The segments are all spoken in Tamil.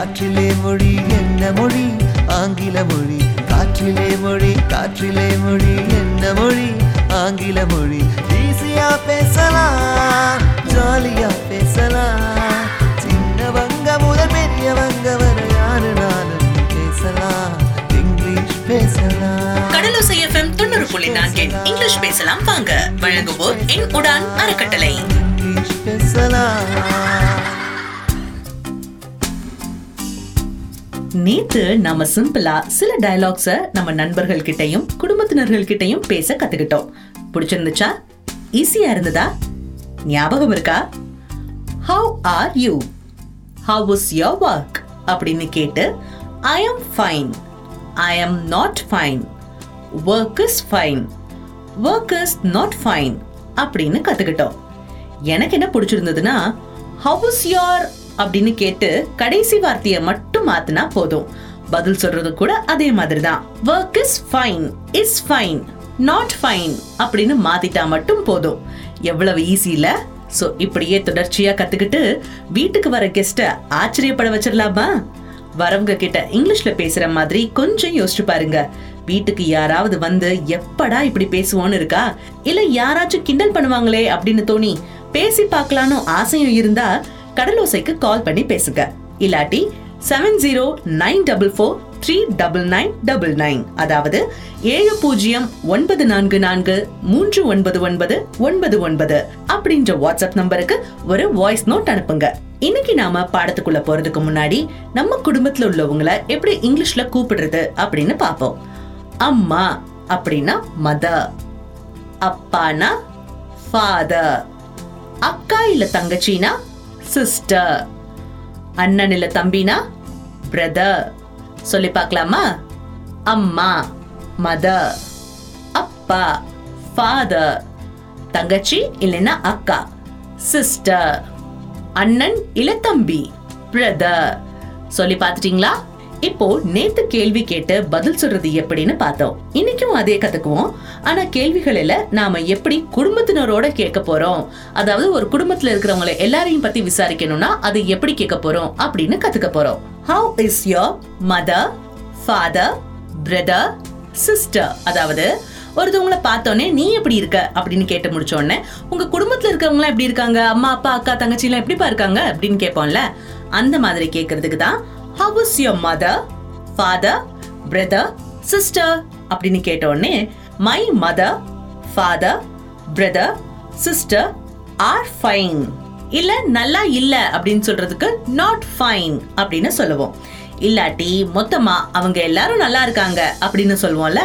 காற்றிலே மொழி என்ன மொழி? ஆங்கில மொழி. காற்றிலே மொழி காற்றிலே மொழி என்ன மொழி? ஆங்கில மொழி. ஈஸியா பேசலாம் ஜாலியா பேசலாம். சின்னவங்க முதல் பெரியவங்க வரை யாரு நானும் பேசலாம்? இங்கிலீஷ் பேசலாம். கடலோசை எஃப்எம் தொண்ணூறு புள்ளி நான்கின் இங்கிலீஷ் பேசலாம் வாங்க. வழங்குவோர் என் உடான் அறக்கட்டளை. இங்கிலீஷ் பேசலாம். நேத்து நம்ம சிம்பிளா சில டயலாக்ஸ நம்ம நண்பர்கள் கிட்டையும் குடும்பத்தினர்கள் கிட்டயும் பேச கத்துக்கிட்டோம். பிடிச்சிருந்துச்சா? ஈஸியா இருந்ததா? ஞாபகம் இருக்கா? How are you how is your work அப்படின்னு கேட்டு I am fine I am not fine work is fine work is not fine அப்படின்னு கத்துக்கிட்டோம். எனக்கு என்ன பிடிச்சிருந்ததுன்னா ஹவ் இஸ் யோர் அப்படின்னு கேட்டு கடைசி வார்த்தையை மட்டும் மட்டும் மாத்தினா போதும். பதில் சொல்றது கூட அதே மாதிரி தான் work is fine is fine not fine அப்படின்னு மாத்திட்டா மட்டும் போதும். எவ்வளவு ஈஸி இல்ல சோ இப்படியே தொடர்ச்சியா கத்துக்கிட்டு வீட்டுக்கு வர கெஸ்ட ஆச்சரியப்பட வச்சிடலாமா? வரவங்க கிட்ட இங்கிலீஷ்ல பேசுற மாதிரி கொஞ்சம் யோசிச்சு பாருங்க. வீட்டுக்கு யாராவது வந்து எப்படா இப்படி பேசுவோன்னு இருக்கா? இல்ல யாராச்சும் கிண்டல் பண்ணுவாங்களே அப்படின்னு தோணி பேசி பார்க்கலான்னு ஆசையும் இருந்தா கடலோசைக்கு கால் பண்ணி பேசுங்க. இல்லாட்டி seven zero nine double four three double nine double nine அதாவது ஏழு பூஜ்ஜியம் ஒன்பது நான்கு நான்கு மூன்று ஒன்பது ஒன்பது ஒன்பது ஒன்பது அப்படின்ற வாட்ஸ்அப் நம்பருக்கு ஒரு வாய்ஸ் நோட் அனுப்புங்க. இன்னைக்கு நாம பாடத்துக்குள்ள போறதுக்கு முன்னாடி நம்ம குடும்பத்துல உள்ளவங்கள எப்படி இங்கிலீஷ்ல கூப்பிடுறது அப்படின்னு பாப்போம் அம்மா அப்படின்னா மதர் அப்பானா ஃபாதர் அக்கா இல்ல தங்கச்சினா சிஸ்டர் அண்ணன் இல்ல தம்பினா பிரதர் சொல்லி பார்க்கலாமா? அம்மா மதர் அப்பா ஃபாதர் தங்கச்சி இல்லைன்னா அக்கா சிஸ்டர் அண்ணன் இல்ல தம்பி பிரதர் சொல்லி பார்த்துட்டீங்களா? இப்போ நேத்து கேள்வி கேட்டு பதில் சொல்றது எப்படின்னு பார்த்தோம். இன்னைக்கும் அதே கத்துக்குவோம். ஆனா கேள்விகளில நாம எப்படி குடும்பத்தினரோட கேட்க போறோம்? அதாவது ஒரு குடும்பத்துல இருக்கிறவங்களை எல்லாரையும் பத்தி விசாரிக்கணும்னா அது எப்படி கேட்க போறோம் அப்படின்னு கத்துக்க போறோம். How is your mother father brother sister அதாவது ஒருத்தவங்களை பார்த்தோன்னே நீ எப்படி இருக்க அப்படின்னு கேட்டு முடிச்சோடனே உங்க குடும்பத்துல இருக்கவங்க எப்படி இருக்காங்க? அம்மா அப்பா அக்கா தங்கச்சி எல்லாம் எப்படிப்பா இருக்காங்க அப்படின்னு கேட்போம்ல? அந்த மாதிரி கேட்கறதுக்கு தான் how is your mother father brother sister அப்படின்னு கேட்டோடனே my mother father brother sister are fine இல்ல நல்லா இல்ல அப்படின்னு சொல்றதுக்கு நாட் ஃபைன் அப்படின்னு சொல்லுவோம். இல்லாட்டி மொத்தமா அவங்க எல்லாரும் நல்லா இருக்காங்க அப்படின்னு சொல்லுவோம்ல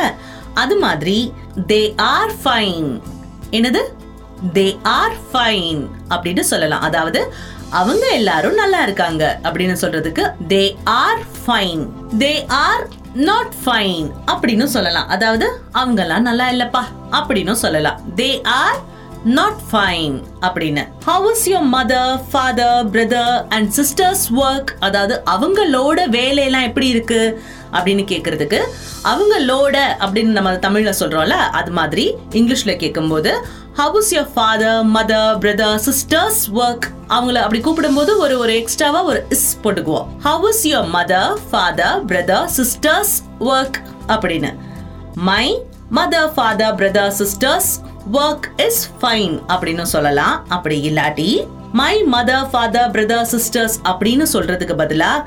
அது மாதிரி தே ஆர் ஃபைன் என்னது? தே ஆர் ஃபைன் அப்படின்னு சொல்லலாம். அதாவது அவங்க எல்லாரும் நல்லா இருக்காங்க அப்படின்னு சொல்றதுக்கு they are fine they are not fine அப்படின்னு சொல்லலாம். அதாவது அவங்கெல்லாம் நல்லா இல்லப்பா அப்படின்னு சொல்லலாம். தே ஆர் நாட் ஃபைன் அப்படின்னு. How is your mother father brother and sisters work அதாவது அவங்களோட வேலையெல்லாம் எப்படி இருக்கு? அப்படின்னு கேட்கறதுக்கு அவங்களோட அப்படின்னு நம்ம தமிழ்ல சொல்றோம்ல அது மாதிரி இங்கிலீஷ்ல கேட்கும்போது how is your father mother brother sisters work அவங்கள அப்படி கூப்பிடும்போது ஒரு ஒரு எக்ஸ்ட்ராவா ஒரு இஸ் போட்டுக்குவோம். How is your mother father brother sisters work அப்படின்னு. My mother father brother sisters work is fine அப்படின்னு சொல்லலாம். அப்படி இல்லாட்டி my mother father brother sisters அப்படின்னு சொல்றதுக்கு பதிலா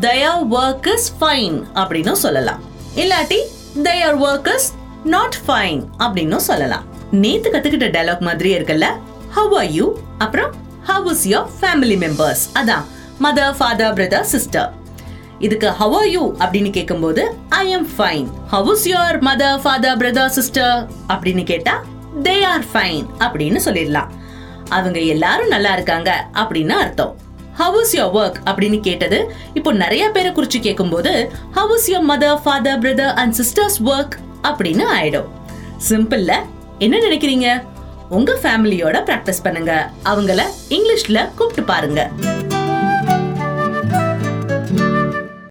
தயர் ஒர்க் இஸ் ஃபைன் அப்படின்னு சொல்லலாம். இல்லாட்டி their work is not fine அப்படின்னு சொல்லலாம். நேத்து கத்துக்கிட்ட டைலாக் மாதிரியே இருக்குல்ல? ஹவ் ஆர் யூ அப்புறம் how is your family members அதான் மதர் ஃபாதர் பிரதர் சிஸ்டர் இதுக்கு ஹவ் ஆர் யூ அப்படின்னு கேட்கும்போது I am fine how is your mother father brother sister அப்படின்னு கேட்டா தே ஆர் ஃபைன் அப்படின்னு சொல்லிடலாம். அவங்க எல்லாரும் நல்லா இருக்காங்க அப்படின்னு அர்த்தம். ஹவ் இஸ் யோர் ஒர்க் அப்படின்னு கேட்டது இப்போ நிறைய பேரை குறிச்சு கேட்கும்போது how is your mother father brother and sisters work அப்படின்னு ஆயிடும். சிம்பிள்ல என்ன நினைக்கிறீங்க? உங்க ஃபேமிலியோட ப்ராக்டிஸ் பண்ணுங்க. அவங்கள இங்கிலீஷ்ல கூப்பிட்டு பாருங்க.